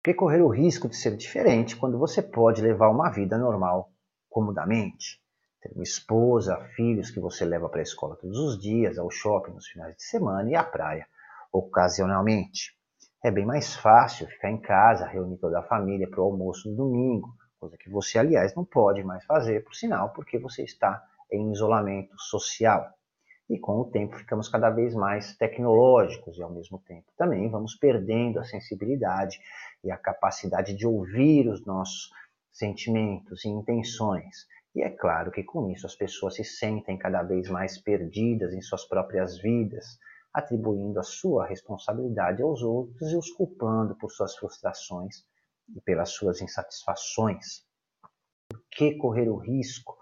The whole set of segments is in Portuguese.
Por que correr o risco de ser diferente quando você pode levar uma vida normal comodamente? Ter uma esposa, filhos que você leva para a escola todos os dias, ao shopping nos finais de semana e à praia ocasionalmente. É bem mais fácil ficar em casa, reunir toda a família para o almoço no domingo, coisa que você, aliás, não pode mais fazer, por sinal, porque você está em isolamento social. E com o tempo ficamos cada vez mais tecnológicos e ao mesmo tempo também vamos perdendo a sensibilidade e a capacidade de ouvir os nossos sentimentos e intenções. E é claro que com isso as pessoas se sentem cada vez mais perdidas em suas próprias vidas, atribuindo a sua responsabilidade aos outros e os culpando por suas frustrações e pelas suas insatisfações. Por que correr o risco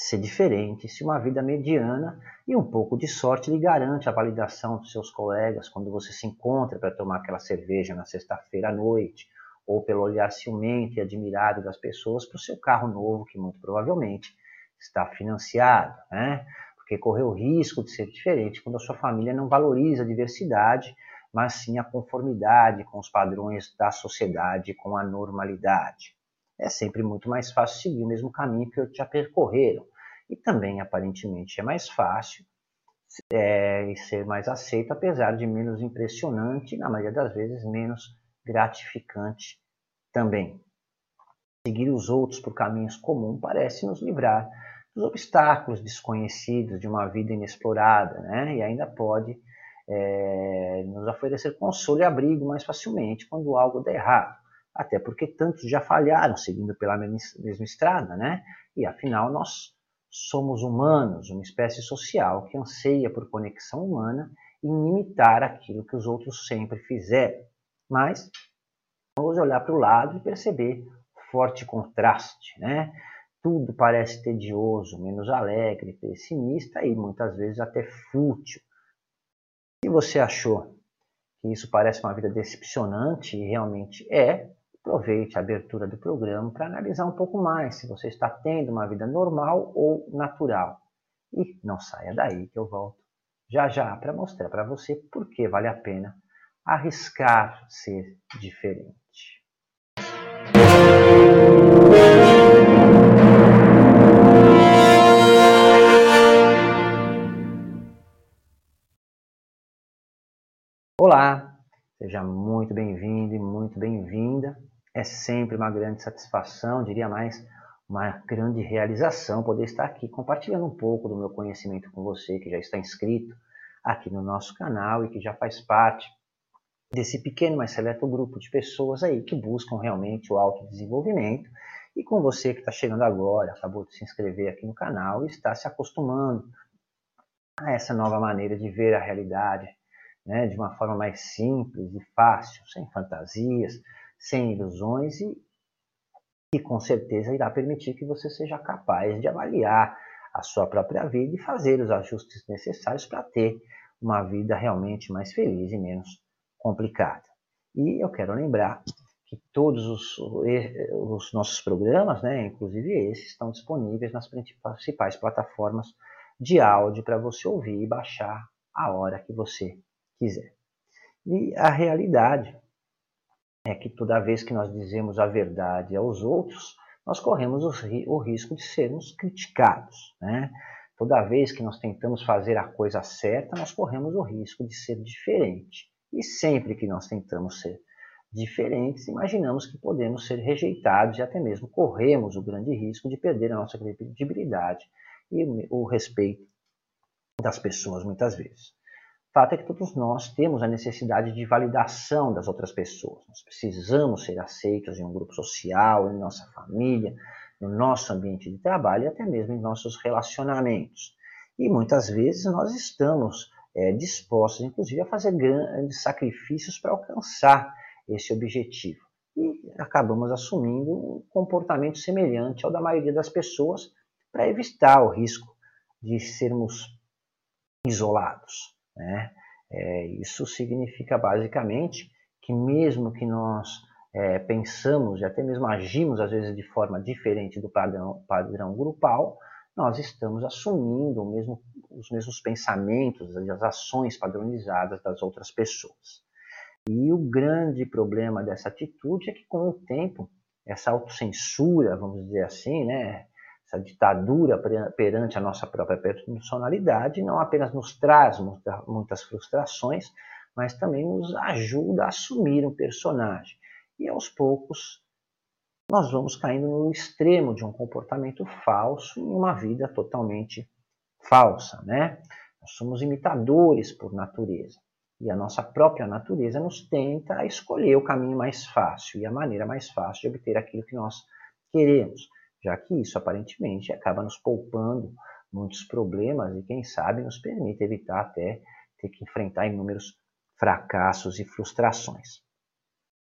ser diferente se uma vida mediana e um pouco de sorte lhe garante a validação dos seus colegas quando você se encontra para tomar aquela cerveja na sexta-feira à noite, ou pelo olhar ciumento e admirado das pessoas para o seu carro novo, que muito provavelmente está financiado, né? Porque correr o risco de ser diferente quando a sua família não valoriza a diversidade mas sim a conformidade com os padrões da sociedade, com a normalidade. É sempre muito mais fácil seguir o mesmo caminho que já percorreram. E também, aparentemente, é mais fácil é, e ser mais aceito, apesar de menos impressionante e, na maioria das vezes, menos gratificante também. Seguir os outros por caminhos comuns parece nos livrar dos obstáculos desconhecidos de uma vida inexplorada, né? e ainda pode é, nos oferecer consolo e abrigo mais facilmente quando algo der errado. Até porque tantos já falharam seguindo pela mesma estrada, né? E afinal nós somos humanos, uma espécie social que anseia por conexão humana e imitar aquilo que os outros sempre fizeram. Mas vamos olhar para o lado e perceber forte contraste, né? Tudo parece tedioso, menos alegre, pessimista e muitas vezes até fútil. Se você achou que isso parece uma vida decepcionante e realmente é, aproveite a abertura do programa para analisar um pouco mais se você está tendo uma vida normal ou natural. E não saia daí que eu volto já já para mostrar para você por que vale a pena arriscar ser diferente. Olá, seja muito bem-vindo e muito bem-vinda. É sempre uma grande satisfação, diria mais, uma grande realização poder estar aqui compartilhando um pouco do meu conhecimento com você que já está inscrito aqui no nosso canal e que já faz parte desse pequeno, mas seleto grupo de pessoas aí que buscam realmente o autodesenvolvimento. E com você que está chegando agora, acabou de se inscrever aqui no canal e está se acostumando a essa nova maneira de ver a realidade, né, de uma forma mais simples e fácil, sem fantasias, sem ilusões e, e com certeza irá permitir que você seja capaz de avaliar a sua própria vida e fazer os ajustes necessários para ter uma vida realmente mais feliz e menos complicada. E eu quero lembrar que todos os, os nossos programas, né, inclusive esses, estão disponíveis nas principais plataformas de áudio para você ouvir e baixar a hora que você quiser. E a realidade é que toda vez que nós dizemos a verdade aos outros, nós corremos o risco de sermos criticados. Né? Toda vez que nós tentamos fazer a coisa certa, nós corremos o risco de ser diferente. E sempre que nós tentamos ser diferentes, imaginamos que podemos ser rejeitados e até mesmo corremos o grande risco de perder a nossa credibilidade e o respeito das pessoas muitas vezes fato é que todos nós temos a necessidade de validação das outras pessoas. Nós precisamos ser aceitos em um grupo social, em nossa família, no nosso ambiente de trabalho e até mesmo em nossos relacionamentos. E muitas vezes nós estamos é, dispostos, inclusive, a fazer grandes sacrifícios para alcançar esse objetivo. E acabamos assumindo um comportamento semelhante ao da maioria das pessoas para evitar o risco de sermos isolados. Né? É, isso significa basicamente que mesmo que nós é, pensamos e até mesmo agimos às vezes de forma diferente do padrão, padrão grupal, nós estamos assumindo mesmo, os mesmos pensamentos, as ações padronizadas das outras pessoas. E o grande problema dessa atitude é que, com o tempo, essa autocensura, vamos dizer assim, né, essa ditadura perante a nossa própria personalidade, não apenas nos traz muitas frustrações, mas também nos ajuda a assumir um personagem. E aos poucos nós vamos caindo no extremo de um comportamento falso em uma vida totalmente falsa, né? Nós somos imitadores por natureza. E a nossa própria natureza nos tenta escolher o caminho mais fácil e a maneira mais fácil de obter aquilo que nós queremos, já que isso aparentemente acaba nos poupando muitos problemas e, quem sabe, nos permite evitar até ter que enfrentar inúmeros fracassos e frustrações.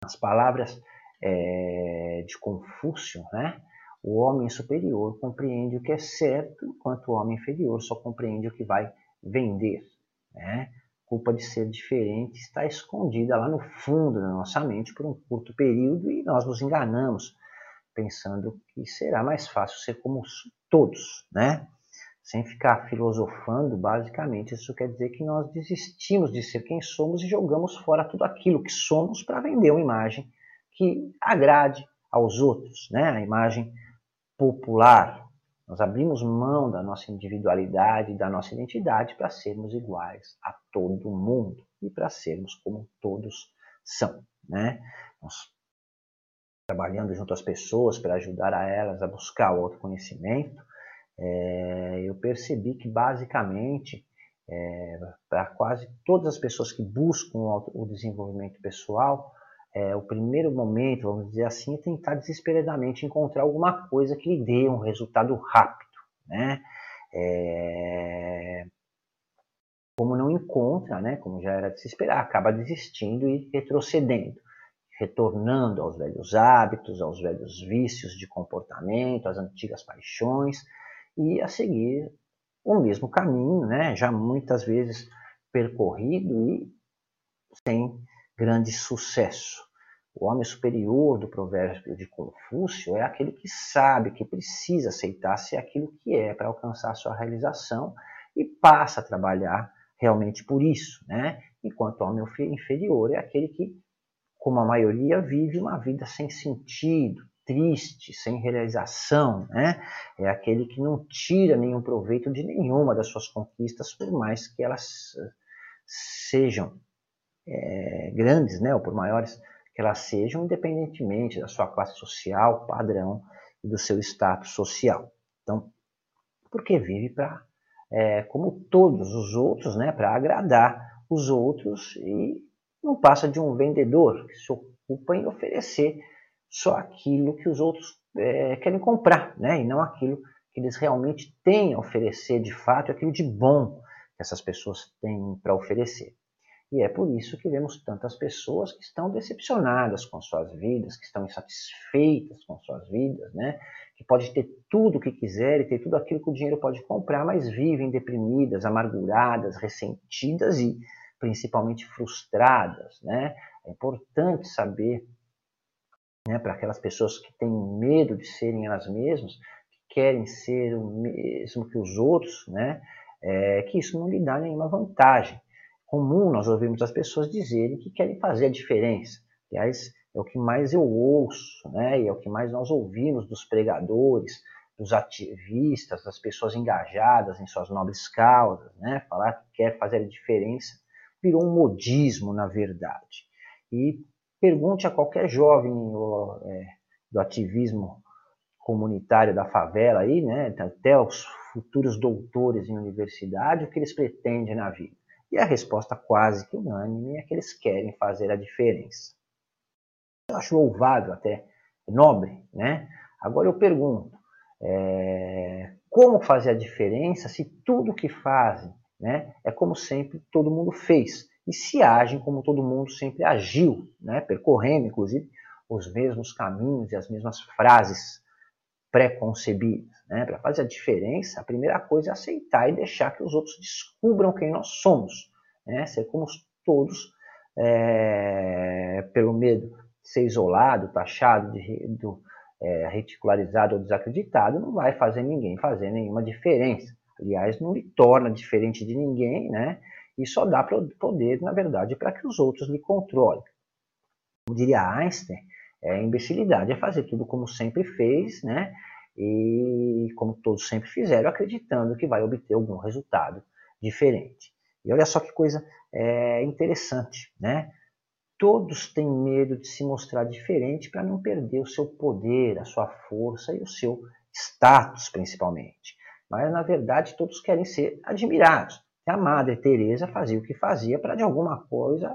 As palavras é, de Confúcio, né? o homem superior compreende o que é certo, enquanto o homem inferior só compreende o que vai vender. Né? Culpa de ser diferente está escondida lá no fundo da nossa mente por um curto período e nós nos enganamos pensando que será mais fácil ser como todos, né? sem ficar filosofando, basicamente, isso quer dizer que nós desistimos de ser quem somos e jogamos fora tudo aquilo que somos para vender uma imagem que agrade aos outros, né? a imagem popular. Nós abrimos mão da nossa individualidade, da nossa identidade para sermos iguais a todo mundo e para sermos como todos são. Né? Nós trabalhando junto às pessoas para ajudar a elas a buscar o autoconhecimento, é, eu percebi que basicamente é, para quase todas as pessoas que buscam o, desenvolvimento pessoal, é, o primeiro momento, vamos dizer assim, é tentar desesperadamente encontrar alguma coisa que lhe dê um resultado rápido. Né? É, como não encontra, né, como já era de se esperar, acaba desistindo e retrocedendo, retornando aos velhos hábitos, aos velhos vícios de comportamento, às antigas paixões, e a seguir o mesmo caminho, né, já muitas vezes percorrido e sem grande sucesso. O homem superior do provérbio de Confúcio é aquele que sabe que precisa aceitar ser aquilo que é para alcançar sua realização e passa a trabalhar realmente por isso, né? Enquanto o homem inferior é aquele que, como a maioria, vive uma vida sem sentido, triste, sem realização, né? É aquele que não tira nenhum proveito de nenhuma das suas conquistas, por mais que elas eh, sejam é, grandes, né? Ou por maiores que elas sejam, independentemente da sua classe social, padrão e do seu status social. Então, porque vive para, é, como todos os outros, né? Para agradar os outros e não passa de um vendedor que se ocupa em oferecer só aquilo que os outros é, querem comprar, né? e não aquilo que eles realmente têm a oferecer de fato, aquilo de bom que essas pessoas têm para oferecer. E é por isso que vemos tantas pessoas que estão decepcionadas com suas vidas, que estão insatisfeitas com suas vidas, né? que pode ter tudo o que quiser e ter tudo aquilo que o dinheiro pode comprar, mas vivem deprimidas, amarguradas, ressentidas e principalmente frustradas. Né? É importante saber né, para aquelas pessoas que têm medo de serem elas mesmas, que querem ser o mesmo que os outros, né, é, que isso não lhe dá nenhuma vantagem. Comum nós ouvimos as pessoas dizerem que querem fazer a diferença. Aliás, é o que mais eu ouço, né, e é o que mais nós ouvimos dos pregadores, dos ativistas, das pessoas engajadas em suas nobres causas, né, falar que quer fazer a diferença virou um modismo, na verdade. E Pergunte a qualquer jovem é, do ativismo comunitário da favela aí, né, até os futuros doutores em universidade, o que eles pretendem na vida. E a resposta quase que unânime é que eles querem fazer a diferença. Eu acho louvável até, nobre, né? Agora eu pergunto, é, como fazer a diferença se tudo que fazem né, é como sempre todo mundo fez? e se agem como todo mundo sempre agiu, né? percorrendo, inclusive, os mesmos caminhos e as mesmas frases pré-concebidas. Né? Para fazer a diferença, a primeira coisa é aceitar e deixar que os outros descubram quem nós somos. Né? Ser como todos, é, pelo medo de ser isolado, taxado, de, do, é, reticularizado ou desacreditado, não vai fazer ninguém fazer nenhuma diferença. Aliás, não lhe torna diferente de ninguém, né? e só dá poder, na verdade, para que os outros lhe controlem. Como diria Einstein, é, imbecilidade é fazer tudo como sempre fez, né? E como todos sempre fizeram, acreditando que vai obter algum resultado diferente. E olha só que coisa é, interessante, né? Todos têm medo de se mostrar diferente para não perder o seu poder, a sua força e o seu status, principalmente. Mas na verdade todos querem ser admirados. A Madre Teresa fazia o que fazia para de alguma coisa,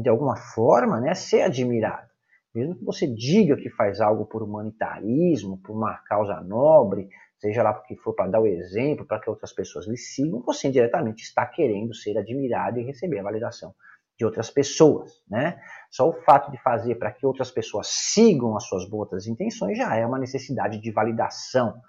de alguma forma, né, ser admirada. Mesmo que você diga que faz algo por humanitarismo, por uma causa nobre, seja lá porque for para dar o exemplo, para que outras pessoas lhe sigam, você indiretamente está querendo ser admirado e receber a validação de outras pessoas, né? Só o fato de fazer para que outras pessoas sigam as suas boas intenções já é uma necessidade de validação.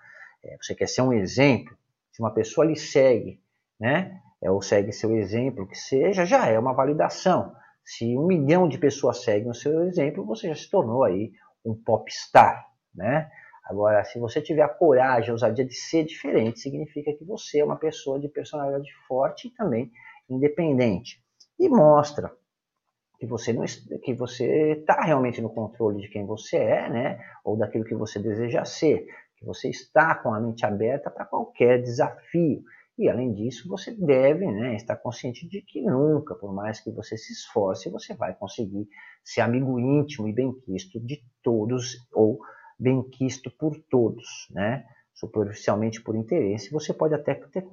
É, você quer ser um exemplo, se uma pessoa lhe segue, né? É, ou segue seu exemplo, que seja, já é uma validação. Se um milhão de pessoas seguem o seu exemplo, você já se tornou aí um popstar, né? Agora, se você tiver a coragem, a ousadia de ser diferente, significa que você é uma pessoa de personalidade forte e também independente. E mostra que você não que você está realmente no controle de quem você é, né? Ou daquilo que você deseja ser, você está com a mente aberta para qualquer desafio. E além disso, você deve né, estar consciente de que nunca, por mais que você se esforce, você vai conseguir ser amigo íntimo e benquisto de todos ou benquisto por todos, né? Superficialmente por interesse, você pode até ter,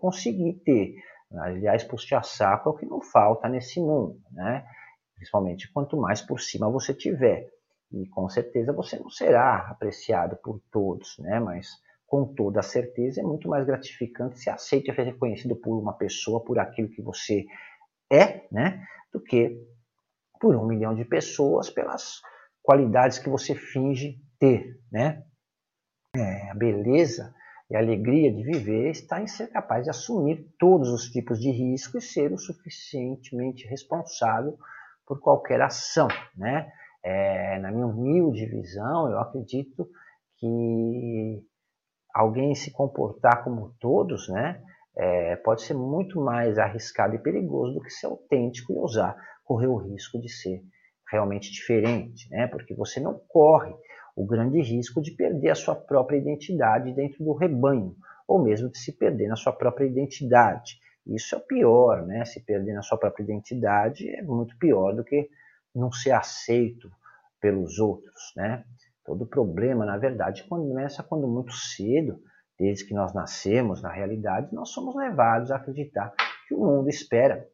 conseguir ter. Aliás, puxar-saco é o que não falta nesse mundo, né? Principalmente quanto mais por cima você tiver. E com certeza você não será apreciado por todos, né? Mas com toda certeza, é muito mais gratificante se aceita ser reconhecido por uma pessoa, por aquilo que você é, né, do que por um milhão de pessoas pelas qualidades que você finge ter, né? É, a beleza e a alegria de viver está em ser capaz de assumir todos os tipos de risco e ser o suficientemente responsável por qualquer ação, né? É, na minha humilde visão, eu acredito que alguém se comportar como todos, né, é, pode ser muito mais arriscado e perigoso do que ser autêntico e ousar correr o risco de ser realmente diferente, né, porque você não corre o grande risco de perder a sua própria identidade dentro do rebanho, ou mesmo de se perder na sua própria identidade. Isso é o pior, né? Se perder na sua própria identidade é muito pior do que não ser aceito pelos outros, né? Todo problema, na verdade, começa quando muito cedo, desde que nós nascemos, na realidade, nós somos levados a acreditar que o mundo espera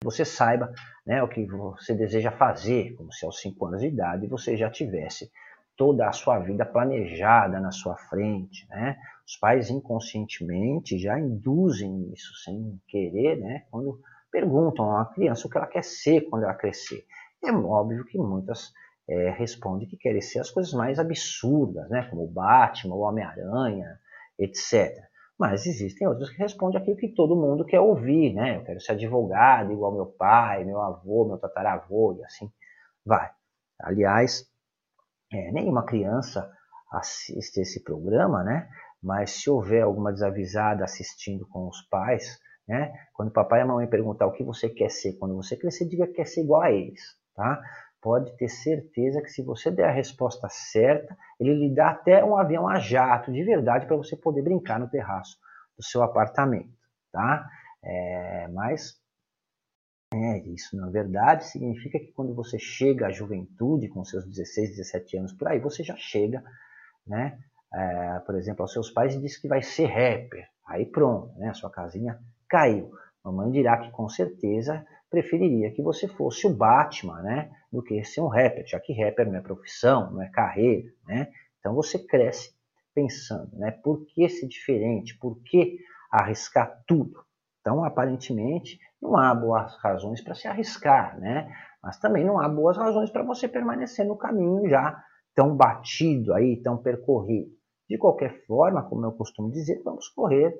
que você saiba né, o que você deseja fazer, como se aos 5 anos de idade você já tivesse toda a sua vida planejada na sua frente. Né? Os pais inconscientemente já induzem isso sem querer, né, quando perguntam uma criança o que ela quer ser quando ela crescer. É óbvio que muitas é, responde que querem ser as coisas mais absurdas, né? como o Batman, o Homem-Aranha, etc. Mas existem outros que respondem aquilo que todo mundo quer ouvir, né? Eu quero ser advogado igual meu pai, meu avô, meu tataravô e assim vai. Aliás, é, nenhuma criança assiste esse programa, né? Mas se houver alguma desavisada assistindo com os pais, né? Quando o papai e a mamãe perguntar o que você quer ser quando você crescer, diga que quer ser igual a eles, tá? pode ter certeza que se você der a resposta certa, ele lhe dá até um avião a jato de verdade para você poder brincar no terraço do seu apartamento, tá? É, mas é, isso, na verdade, significa que quando você chega à juventude, com seus 16, 17 anos por aí, você já chega, né? É, por exemplo, aos seus pais e diz que vai ser rapper. Aí pronto, né? A sua casinha caiu. Mamãe dirá que com certeza preferiria que você fosse o Batman, né, do que ser um rapper, já que rapper não é profissão, não é carreira, né? Então você cresce pensando, né, por que ser diferente, por que arriscar tudo? Então, aparentemente, não há boas razões para se arriscar, né? Mas também não há boas razões para você permanecer no caminho já tão batido aí, tão percorrido. De qualquer forma, como eu costumo dizer, vamos correr,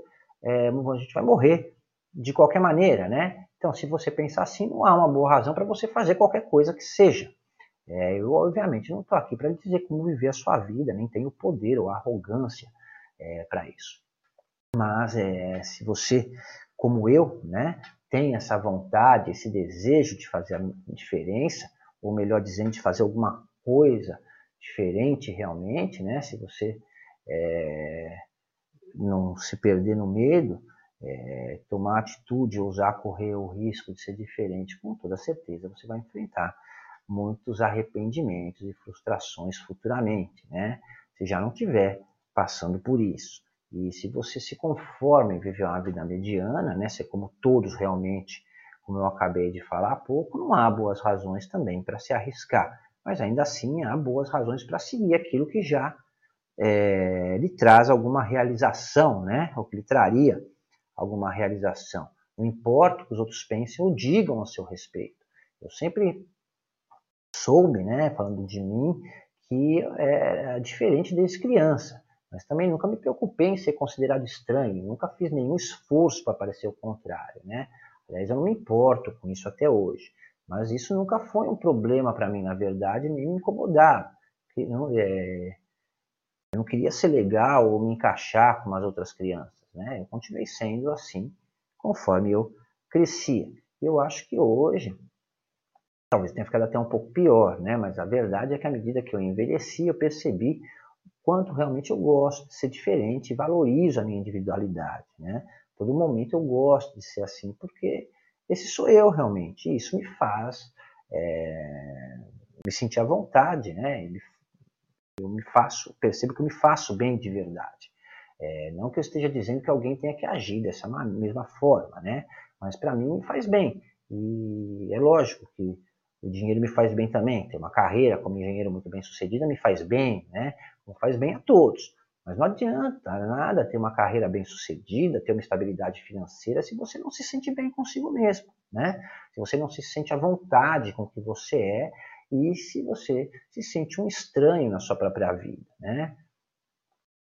é, a gente vai morrer de qualquer maneira, né? Então, se você pensar assim, não há uma boa razão para você fazer qualquer coisa que seja. É, eu, obviamente, não estou aqui para dizer como viver a sua vida, nem tenho poder ou arrogância é, para isso. Mas, é, se você, como eu, né, tem essa vontade, esse desejo de fazer a diferença, ou melhor dizendo, de fazer alguma coisa diferente realmente, né? Se você é, não se perder no medo, é, tomar atitude, ousar correr o risco de ser diferente, com toda certeza você vai enfrentar muitos arrependimentos e frustrações futuramente, né? Se já não tiver passando por isso. E se você se conforma em viver uma vida mediana, né, ser como todos realmente, como eu acabei de falar há pouco, não há boas razões também para se arriscar. Mas ainda assim há boas razões para seguir aquilo que já é, lhe traz alguma realização, né? ou que lhe traria alguma realização. Não importa o que os outros pensem ou digam a seu respeito. Eu sempre soube, né, falando de mim, que é diferente desde criança. Mas também nunca me preocupei em ser considerado estranho, nunca fiz nenhum esforço para parecer o contrário, né? Aliás, eu não me importo com isso até hoje. Mas isso nunca foi um problema para mim, na verdade, nem me incomodava. É, eu não queria ser legal ou me encaixar com as outras crianças, né? Eu continuei sendo assim conforme eu crescia. Eu acho que hoje talvez tenha ficado até um pouco pior, né? Mas a verdade é que à medida que eu envelheci, eu percebi quanto realmente eu gosto de ser diferente e valorizo a minha individualidade, né? Todo momento eu gosto de ser assim, porque esse sou eu realmente, e isso me faz é, me sentir à vontade, né? Eu me faço, percebo que eu me faço bem de verdade. É, não que eu esteja dizendo que alguém tenha que agir dessa mesma forma, né? Mas para mim me faz bem. E é lógico que o dinheiro me faz bem também. Ter uma carreira como engenheiro muito bem sucedida me faz bem, né? Faz bem a todos. Mas não adianta nada ter uma carreira bem sucedida, ter uma estabilidade financeira, se você não se sente bem consigo mesmo, né? Se você não se sente à vontade com o que você é e se você se sente um estranho na sua própria vida, né?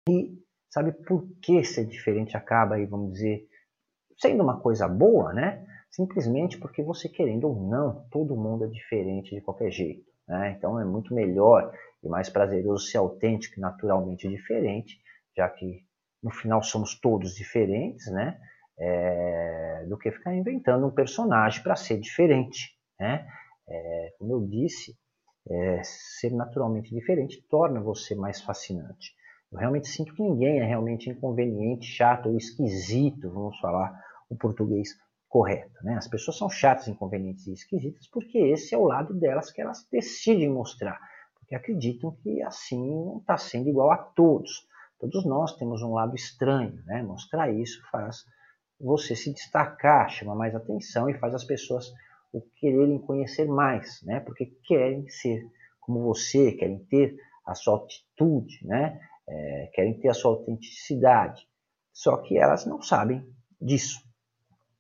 E sabe por que ser diferente acaba aí, vamos dizer, sendo uma coisa boa, né? Simplesmente porque você querendo ou não, todo mundo é diferente de qualquer jeito, né? Então é muito melhor e mais prazeroso ser autêntico e naturalmente diferente, já que no final somos todos diferentes, né? É, do que ficar inventando um personagem para ser diferente, né? É, como eu disse, é, ser naturalmente diferente torna você mais fascinante. Eu realmente sinto que ninguém é realmente inconveniente, chato ou esquisito, vamos falar o português correto. Né? As pessoas são chatas, inconvenientes e esquisitas porque esse é o lado delas que elas decidem mostrar que acreditam que assim não está sendo igual a todos. Todos nós temos um lado estranho, né? Mostrar isso faz você se destacar, chama mais atenção e faz as pessoas o quererem conhecer mais, né? Porque querem ser como você, querem ter a sua atitude, né? É, querem ter a sua autenticidade. Só que elas não sabem disso.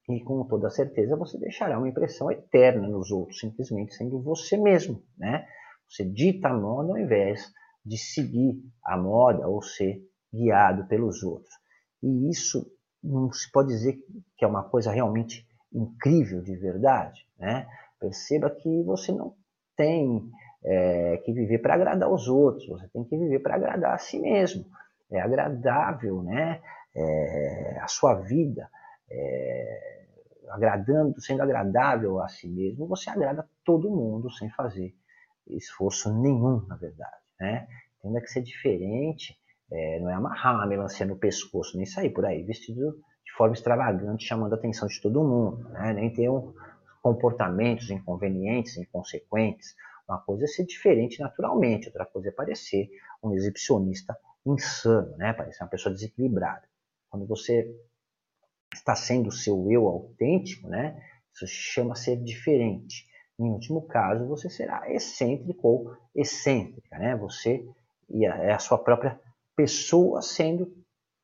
E com toda certeza você deixará uma impressão eterna nos outros, simplesmente sendo você mesmo, né? Você dita a moda ao invés de seguir a moda ou ser guiado pelos outros. E isso não se pode dizer que é uma coisa realmente incrível de verdade. Né? Perceba que você não tem é, que viver para agradar os outros, você tem que viver para agradar a si mesmo. É agradável né? É, a sua vida, é, agradando, sendo agradável a si mesmo, você agrada todo mundo sem fazer esforço nenhum, na verdade. Né? Entenda que ser diferente é, não é amarrar uma melancia no pescoço, nem sair por aí vestido de forma extravagante, chamando a atenção de todo mundo, né? nem ter um, comportamentos inconvenientes, inconsequentes. Uma coisa é ser diferente naturalmente, outra coisa é parecer um exibicionista insano, né? parecer uma pessoa desequilibrada. Quando você está sendo o seu eu autêntico, né? isso chama ser diferente. Em último caso, você será excêntrico ou excêntrica, né? Você é a sua própria pessoa sendo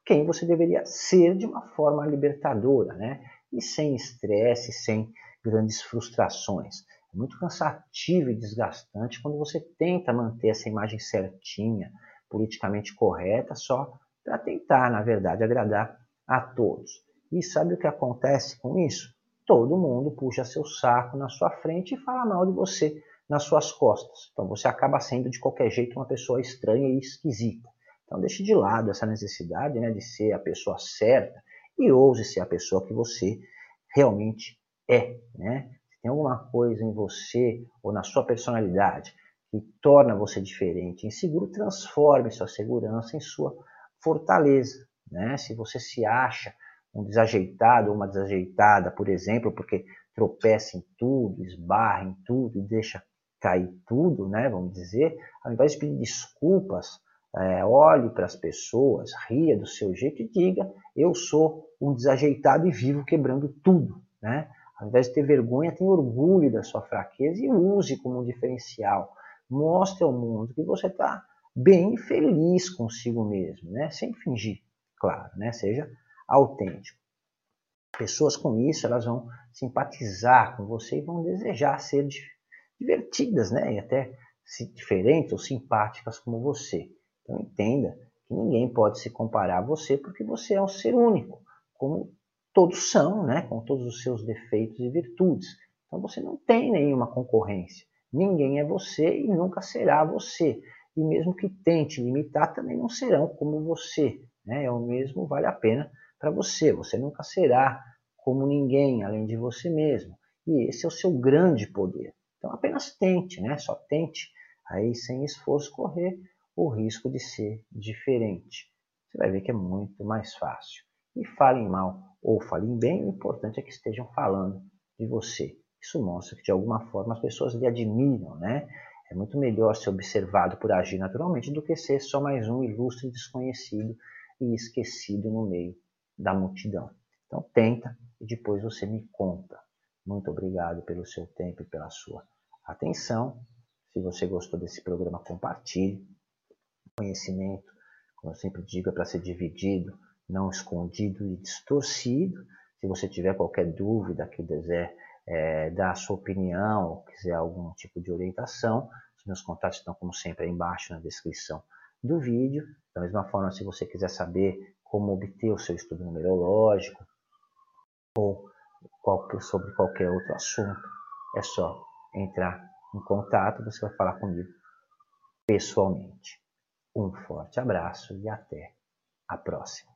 quem você deveria ser de uma forma libertadora, né? E sem estresse, sem grandes frustrações. Muito cansativo e desgastante quando você tenta manter essa imagem certinha, politicamente correta, só para tentar, na verdade, agradar a todos. E sabe o que acontece com isso? todo mundo puxa seu saco na sua frente e fala mal de você nas suas costas. Então você acaba sendo de qualquer jeito uma pessoa estranha e esquisita. Então deixe de lado essa necessidade né, de ser a pessoa certa e ouse ser a pessoa que você realmente é, né? Tem alguma coisa em você ou na sua personalidade que torna você diferente, inseguro, transforme sua segurança em sua fortaleza, né? Se você se acha um desajeitado ou uma desajeitada, por exemplo, porque tropeça em tudo, esbarra em tudo e deixa cair tudo, né, vamos dizer, ao invés de pedir desculpas, é, olhe para as pessoas, ria do seu jeito e diga: eu sou um desajeitado e vivo quebrando tudo, né? Ao invés de ter vergonha, tenha orgulho da sua fraqueza e use como um diferencial. Mostre ao mundo que você está bem feliz consigo mesmo, né? Sem fingir, claro, né? Seja autêntico. Pessoas com isso, elas vão simpatizar com você e vão desejar ser divertidas, né? E até diferentes ou simpáticas como você. Então entenda que ninguém pode se comparar a você porque você é um ser único, como todos são, né? Com todos os seus defeitos e virtudes. Então você não tem nenhuma concorrência. Ninguém é você e nunca será você. E mesmo que tente limitar, também não serão como você. Né? É o mesmo, vale a pena para você. Você nunca será como ninguém além de você mesmo. E esse é o seu grande poder. Então apenas tente, né? Só tente aí sem esforço correr o risco de ser diferente. Você vai ver que é muito mais fácil. E falem mal ou falem bem, o importante é que estejam falando de você. Isso mostra que de alguma forma as pessoas lhe admiram, né? É muito melhor ser observado por agir naturalmente do que ser só mais um ilustre desconhecido e esquecido no meio da multidão. Então tenta e depois você me conta. Muito obrigado pelo seu tempo e pela sua atenção. Se você gostou desse programa, compartilhe. Conhecimento, como eu sempre digo, é para ser dividido, não escondido e distorcido. Se você tiver qualquer dúvida que desejar é, dar a sua opinião ou quiser algum tipo de orientação, os meus contatos estão, como sempre, aí embaixo na descrição do vídeo. Da mesma forma, se você quiser saber como obter o seu estudo numerológico ou qualquer, sobre qualquer outro assunto, é só entrar em contato, você vai falar comigo pessoalmente. Um forte abraço e até a próxima.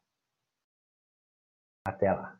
Até lá.